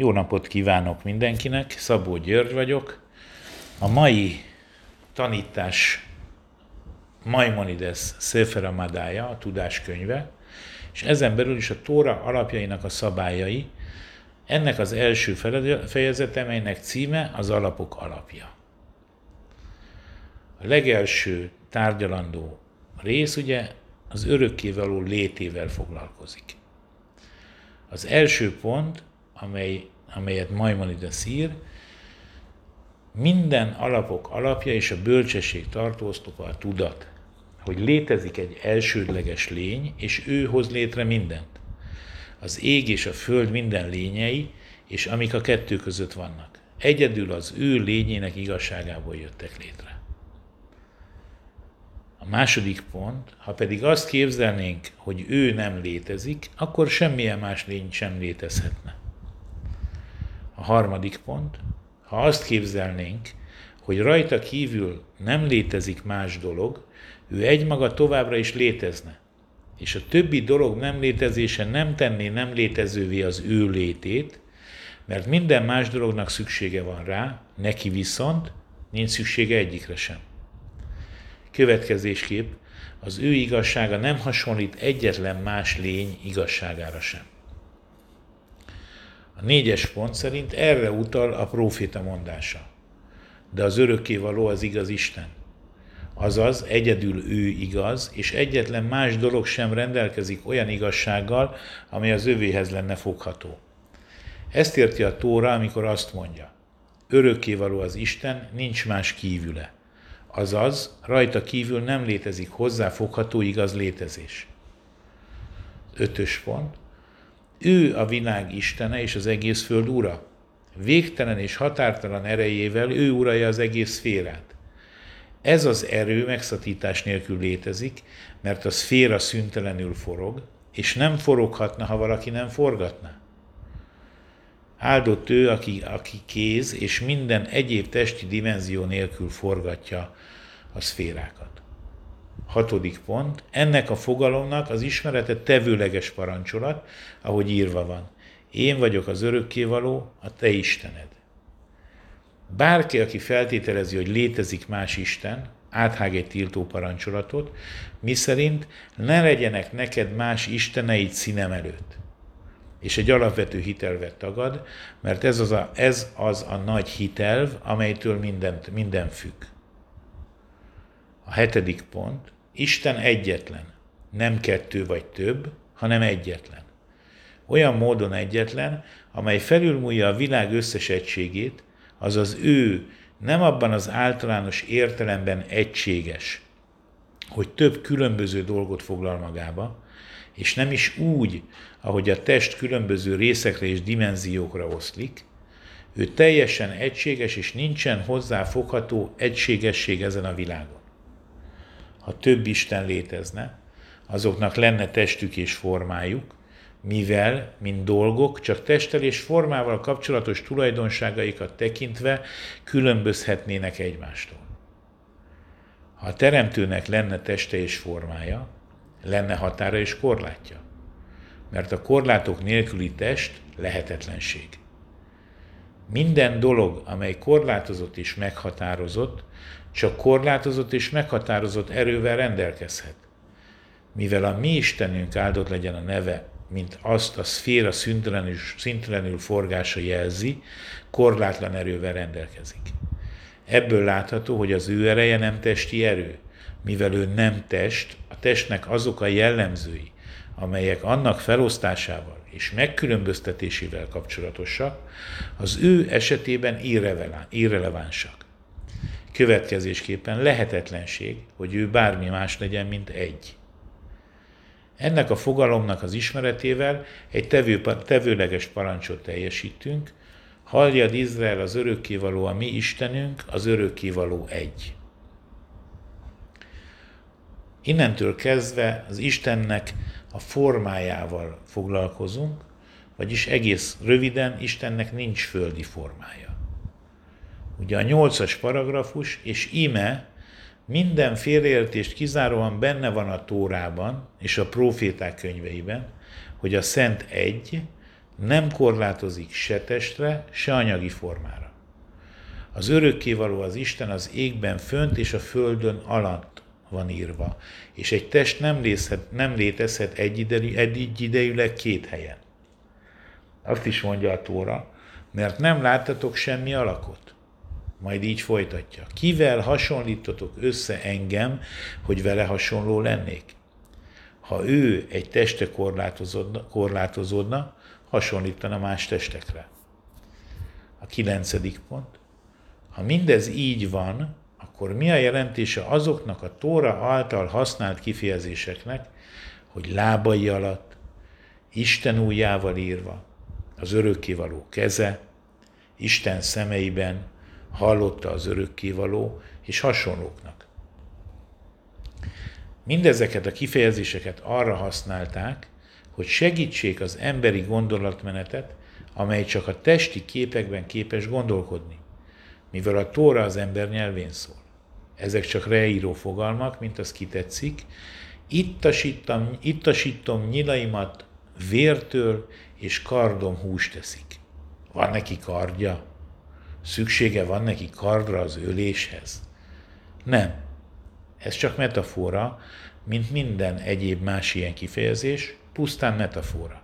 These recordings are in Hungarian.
Jó napot kívánok mindenkinek, Szabó György vagyok. A mai tanítás Maimonides Sefer Amadája, a tudáskönyve, és ezen belül is a Tóra alapjainak a szabályai, ennek az első fejezete, melynek címe az alapok alapja. A legelső tárgyalandó rész ugye az örökkévaló létével foglalkozik. Az első pont, amely, amelyet Maimonides ír, minden alapok alapja és a bölcsesség tartóztoka a tudat, hogy létezik egy elsődleges lény, és ő hoz létre mindent. Az ég és a föld minden lényei, és amik a kettő között vannak. Egyedül az ő lényének igazságából jöttek létre. A második pont, ha pedig azt képzelnénk, hogy ő nem létezik, akkor semmilyen más lény sem létezhetne. A harmadik pont, ha azt képzelnénk, hogy rajta kívül nem létezik más dolog, ő egymaga továbbra is létezne, és a többi dolog nem létezése nem tenné nem létezővé az ő létét, mert minden más dolognak szüksége van rá, neki viszont nincs szüksége egyikre sem. Következésképp az ő igazsága nem hasonlít egyetlen más lény igazságára sem. A négyes pont szerint erre utal a próféta mondása. De az örökkévaló az igaz Isten. Azaz egyedül ő igaz, és egyetlen más dolog sem rendelkezik olyan igazsággal, amely az övéhez lenne fogható. Ezt érti a Tóra, amikor azt mondja, örökkévaló az Isten, nincs más kívüle. Azaz, rajta kívül nem létezik hozzáfogható igaz létezés. Ötös pont. Ő a világ Istene és az egész föld ura. Végtelen és határtalan erejével ő uralja az egész szférát. Ez az erő megszatítás nélkül létezik, mert a szféra szüntelenül forog, és nem foroghatna, ha valaki nem forgatna. Áldott ő, aki, aki kéz és minden egyéb testi dimenzió nélkül forgatja a szférákat. Hatodik pont. Ennek a fogalomnak az ismerete tevőleges parancsolat, ahogy írva van. Én vagyok az örökkévaló, a te Istened. Bárki, aki feltételezi, hogy létezik más Isten, áthág egy tiltó parancsolatot, miszerint ne legyenek neked más isteneid színem előtt és egy alapvető hitelvet tagad, mert ez az a, ez az a nagy hitelv, amelytől mindent, minden függ. A hetedik pont, Isten egyetlen, nem kettő vagy több, hanem egyetlen. Olyan módon egyetlen, amely felülmúlja a világ összes egységét, azaz ő nem abban az általános értelemben egységes, hogy több különböző dolgot foglal magába, és nem is úgy, ahogy a test különböző részekre és dimenziókra oszlik, ő teljesen egységes, és nincsen hozzáfogható egységesség ezen a világon. Ha több Isten létezne, azoknak lenne testük és formájuk, mivel, mint dolgok, csak testtel és formával kapcsolatos tulajdonságaikat tekintve különbözhetnének egymástól. Ha a teremtőnek lenne teste és formája, lenne határa és korlátja. Mert a korlátok nélküli test lehetetlenség. Minden dolog, amely korlátozott és meghatározott, csak korlátozott és meghatározott erővel rendelkezhet. Mivel a mi Istenünk áldott legyen a neve, mint azt a szféra szüntelenül, szüntelenül forgása jelzi, korlátlan erővel rendelkezik. Ebből látható, hogy az ő ereje nem testi erő, mivel ő nem test, a testnek azok a jellemzői, amelyek annak felosztásával és megkülönböztetésével kapcsolatosak, az ő esetében irrelevánsak. Következésképpen lehetetlenség, hogy ő bármi más legyen, mint egy. Ennek a fogalomnak az ismeretével egy tevő, tevőleges parancsot teljesítünk, halljad Izrael az örökkévaló a mi Istenünk, az örökkévaló egy. Innentől kezdve az Istennek a formájával foglalkozunk, vagyis egész röviden Istennek nincs földi formája. Ugye a nyolcas paragrafus, és ime minden félreértést kizáróan benne van a Tórában és a proféták könyveiben, hogy a Szent egy, nem korlátozik se testre, se anyagi formára. Az örökkévaló az Isten az égben fönt és a földön alatt van írva, és egy test nem, lészhet, nem létezhet egy idejűleg két helyen. Azt is mondja a Tóra, mert nem láttatok semmi alakot. Majd így folytatja. Kivel hasonlítotok össze engem, hogy vele hasonló lennék? Ha ő egy teste korlátozódna, korlátozódna hasonlítana más testekre. A kilencedik pont. Ha mindez így van, akkor mi a jelentése azoknak a Tóra által használt kifejezéseknek, hogy lábai alatt, Isten újjával írva, az örökkévaló keze, Isten szemeiben hallotta az örökkévaló és hasonlóknak. Mindezeket a kifejezéseket arra használták, hogy segítsék az emberi gondolatmenetet, amely csak a testi képekben képes gondolkodni, mivel a Tóra az ember nyelvén szól. Ezek csak reíró fogalmak, mint az kitetszik. Ittasítom, ittasítom nyilaimat vértől, és kardom húst teszik. Van neki kardja? Szüksége van neki kardra az öléshez? Nem. Ez csak metafora, mint minden egyéb más ilyen kifejezés, pusztán metafora.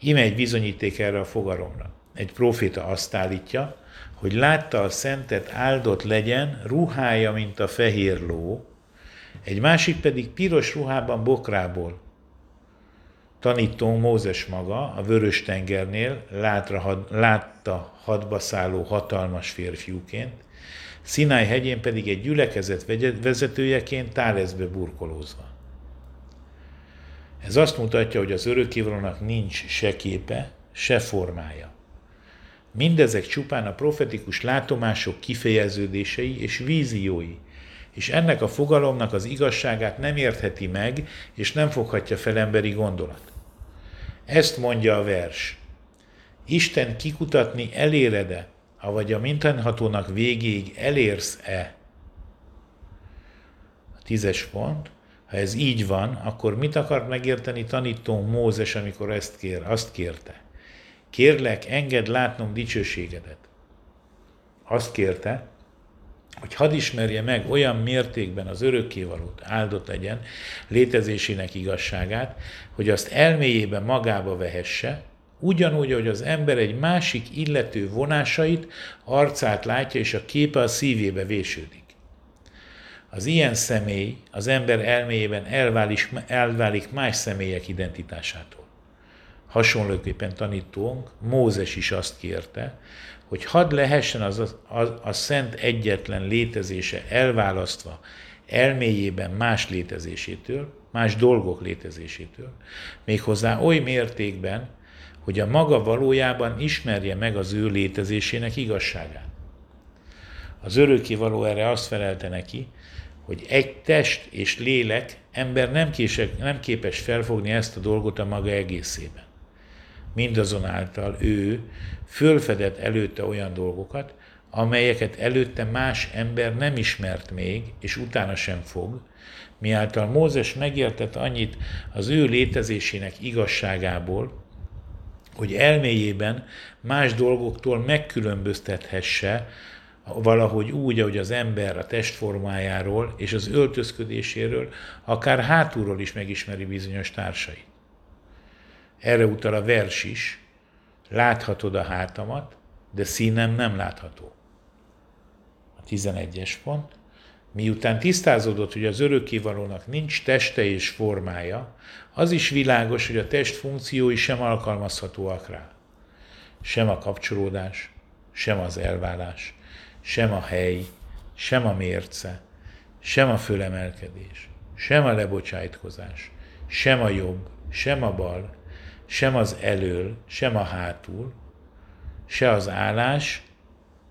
Ime egy bizonyíték erre a fogalomra. Egy proféta azt állítja, hogy látta a szentet áldott legyen, ruhája, mint a fehér ló, egy másik pedig piros ruhában bokrából. Tanító Mózes maga a vörös tengernél látra, had, látta hadba szálló hatalmas férfiúként, Szináj hegyén pedig egy gyülekezet vezetőjeként tálezbe burkolózva. Ez azt mutatja, hogy az örökkévalónak nincs se képe, se formája. Mindezek csupán a profetikus látomások kifejeződései és víziói, és ennek a fogalomnak az igazságát nem értheti meg, és nem foghatja fel emberi gondolat. Ezt mondja a vers. Isten kikutatni eléred-e, avagy a mindenhatónak végéig elérsz-e? A tízes pont. Ha ez így van, akkor mit akart megérteni tanító Mózes, amikor ezt kér, azt kérte? Kérlek, engedd látnom dicsőségedet. Azt kérte, hogy hadd ismerje meg olyan mértékben az örökkévalót, áldott legyen, létezésének igazságát, hogy azt elméjében magába vehesse, ugyanúgy, hogy az ember egy másik illető vonásait, arcát látja, és a képe a szívébe vésődik. Az ilyen személy az ember elméjében elválik, elválik más személyek identitásától. Hasonlóképpen tanítónk, Mózes is azt kérte, hogy hadd lehessen az, az, az a szent egyetlen létezése elválasztva elméjében más létezésétől, más dolgok létezésétől, méghozzá oly mértékben, hogy a maga valójában ismerje meg az ő létezésének igazságát. Az öröki való erre azt felelte neki, hogy egy test és lélek ember nem, kések, nem képes felfogni ezt a dolgot a maga egészében. Mindazonáltal ő fölfedett előtte olyan dolgokat, amelyeket előtte más ember nem ismert még, és utána sem fog, miáltal Mózes megértett annyit az ő létezésének igazságából, hogy elméjében más dolgoktól megkülönböztethesse valahogy úgy, ahogy az ember a testformájáról és az öltözködéséről, akár hátulról is megismeri bizonyos társait. Erre utal a vers is, láthatod a hátamat, de színem nem látható. A 11-es pont. Miután tisztázódott, hogy az örökkévalónak nincs teste és formája, az is világos, hogy a test funkciói sem alkalmazhatóak rá. Sem a kapcsolódás, sem az elválás, sem a hely, sem a mérce, sem a fölemelkedés, sem a lebocsájtkozás, sem a jobb, sem a bal, sem az elől, sem a hátul, se az állás,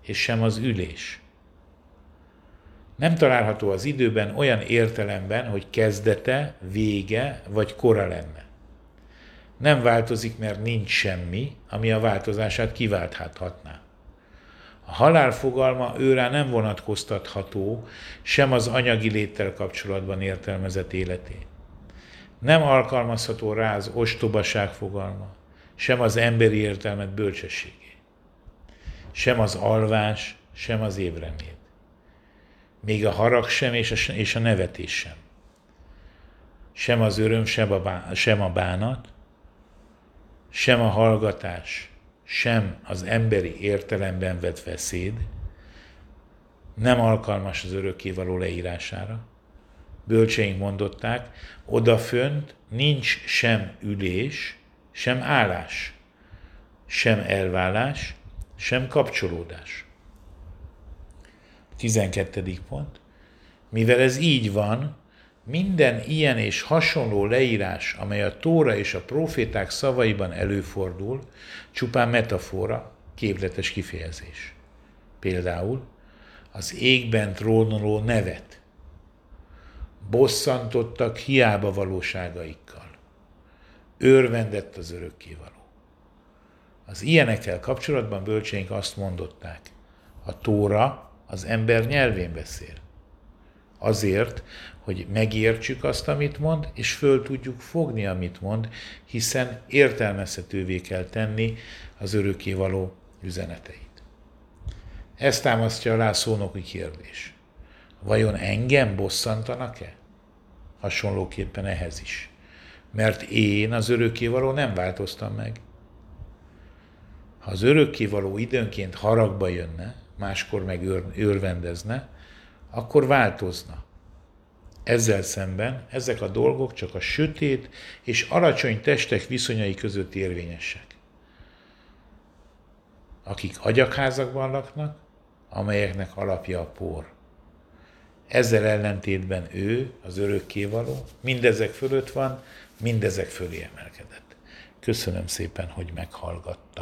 és sem az ülés. Nem található az időben olyan értelemben, hogy kezdete, vége vagy kora lenne. Nem változik, mert nincs semmi, ami a változását kiválthatná. A halál fogalma őrá nem vonatkoztatható sem az anyagi léttel kapcsolatban értelmezett életé. Nem alkalmazható rá az ostobaság fogalma, sem az emberi értelmet bölcsességé, sem az alvás, sem az évremét, még a harag sem és a, és a nevetés sem, sem az öröm, sem a, bánat, sem a hallgatás, sem az emberi értelemben vett veszéd nem alkalmas az örökkévaló leírására. Bölcseink mondották, odafönt nincs sem ülés, sem állás, sem elvállás, sem kapcsolódás. 12. pont. Mivel ez így van, minden ilyen és hasonló leírás, amely a Tóra és a proféták szavaiban előfordul, csupán metafora, képletes kifejezés. Például az égben trónoló nevet bosszantottak hiába valóságaikkal. Örvendett az örökkévaló. Az ilyenekkel kapcsolatban bölcsénk azt mondották, a Tóra az ember nyelvén beszél. Azért, hogy megértsük azt, amit mond, és föl tudjuk fogni, amit mond, hiszen értelmezhetővé kell tenni az örökkévaló üzeneteit. Ezt támasztja alá szónoki kérdés. Vajon engem bosszantanak-e? Hasonlóképpen ehhez is. Mert én az örökkévaló nem változtam meg. Ha az örökkévaló időnként haragba jönne, máskor meg örvendezne, akkor változna. Ezzel szemben ezek a dolgok csak a sötét és alacsony testek viszonyai között érvényesek. Akik agyakházakban laknak, amelyeknek alapja a por. Ezzel ellentétben ő, az örökkévaló, mindezek fölött van, mindezek fölé emelkedett. Köszönöm szépen, hogy meghallgatt.